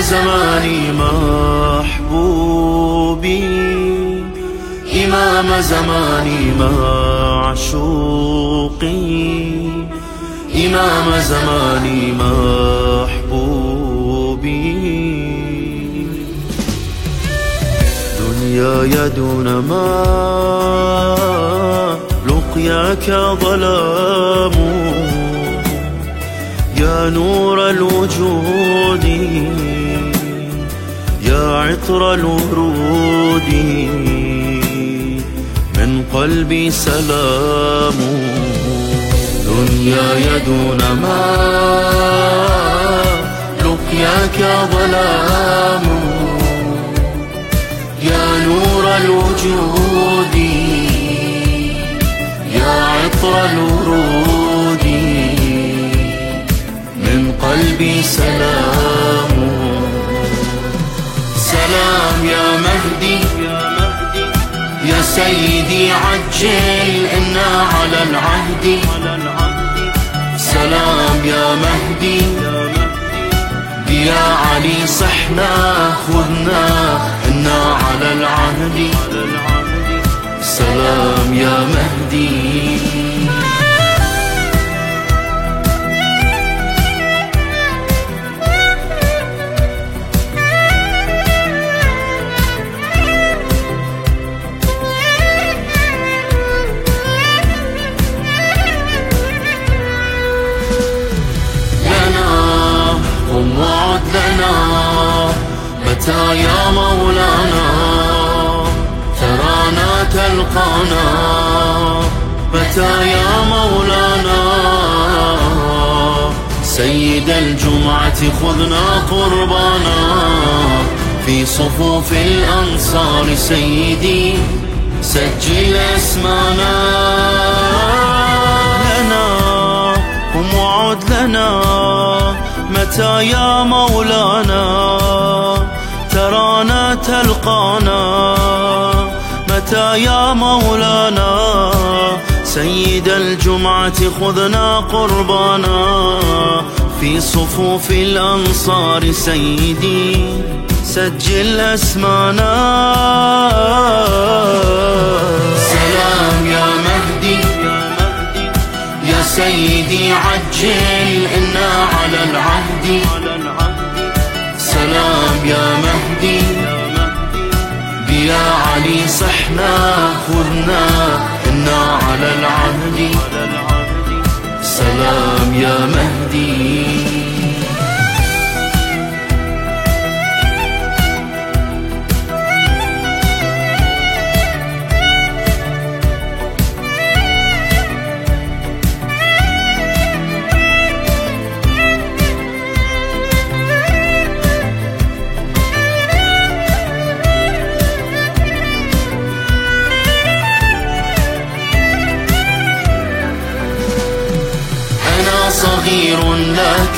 زماني محبوبي. إمام زماني معشوقي. إمام زماني محبوبي. دنياي دون ما لقياك ظلام. يا نور الوجود. عطر الورود من قلبي سلام. دنياي دون ما لقياك ظلام. يا نور الوجود يا عطر الورود من قلبي سلام سلام. يا مهدي. يا سيدي عجل إنا على العهد. سلام يا مهدي. يا علي صحنا خذنا إنا على العهد. سلام يا مهدي. متى يا مولانا؟ ترانا تلقانا. متى يا مولانا؟ سيد الجمعة خذنا قربانا. في صفوف الأنصار سيدي سجل أسمانا. لنا قم وعد لنا. متى يا مولانا؟ ترانا تلقانا. متى يا مولانا؟ سيد الجمعة خذنا قربانا. في صفوف الأنصار سيدي سجل أسمانا. سلام يا مهدي يا سيدي عجل إنا على العهد. صحنا خذنا إنا على العهد. سلام يا مهدي.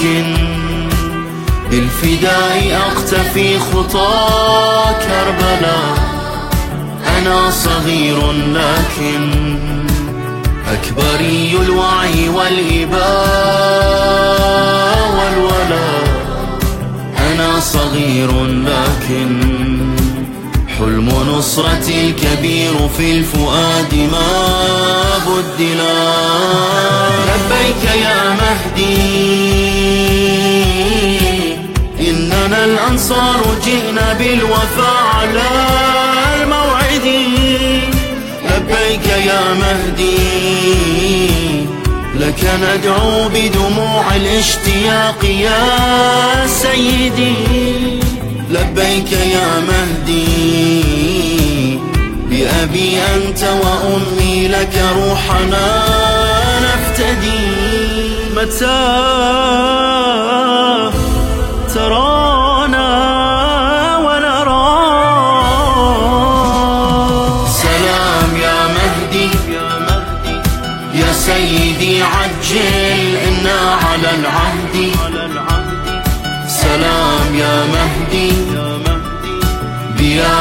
لكن بالفداء أقتفي خطى كربلاء. أنا صغير لكن أكبري الوعي والإباء والولاء. أنا صغير لكن حلم نصرتي الكبير في الفؤاد ما بدلا. لبيك يا مهدي الأنصار جئنا بالوفاء على الموعد. لبيك يا مهدي لك ندعو بدموع الاشتياق يا سيدي. لبيك يا مهدي بأبي أنت وأمي لك روحنا نفتدي. متى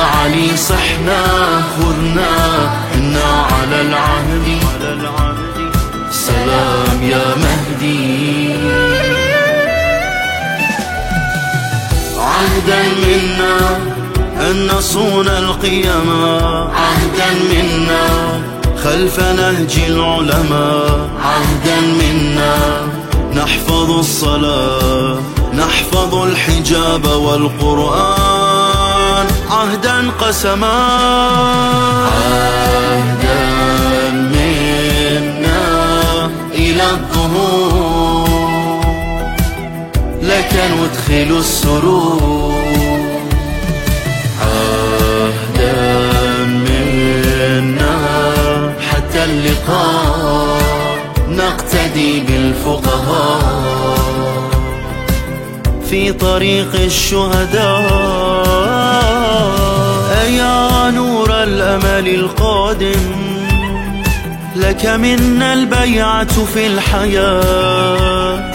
علي صحنا خذنا. إنا على العهد. سلام يا مهدي. عهدا منا أن نصون القيما عهدا منا خلف نهج العلماء. عهدا منا نحفظ الصلاة نحفظ الحجاب والقرآن. عهدا قسما. عهدا منا إلى الظهور. لك ندخل السرور. عهدا منا حتى اللقاء نقتدي بالفقهاء. في طريق الشهداء. يا نور الأمل القادم؟ لك منا البيعة في الحياة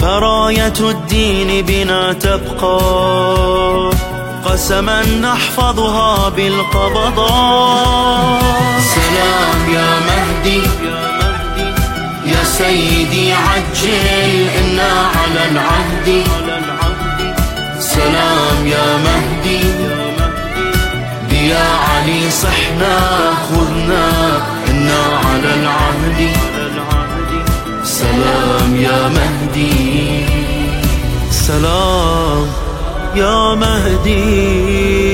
فراية الدين بنا تبقى. قسما نحفظها بالقبضاء سلام يا مهدي يا سيدي عجل إنا على العهد. سلام يا مهدي. بيا علي صحنا خذنا إنا على العهد. سلام يا مهدي. سلام يا مهدي.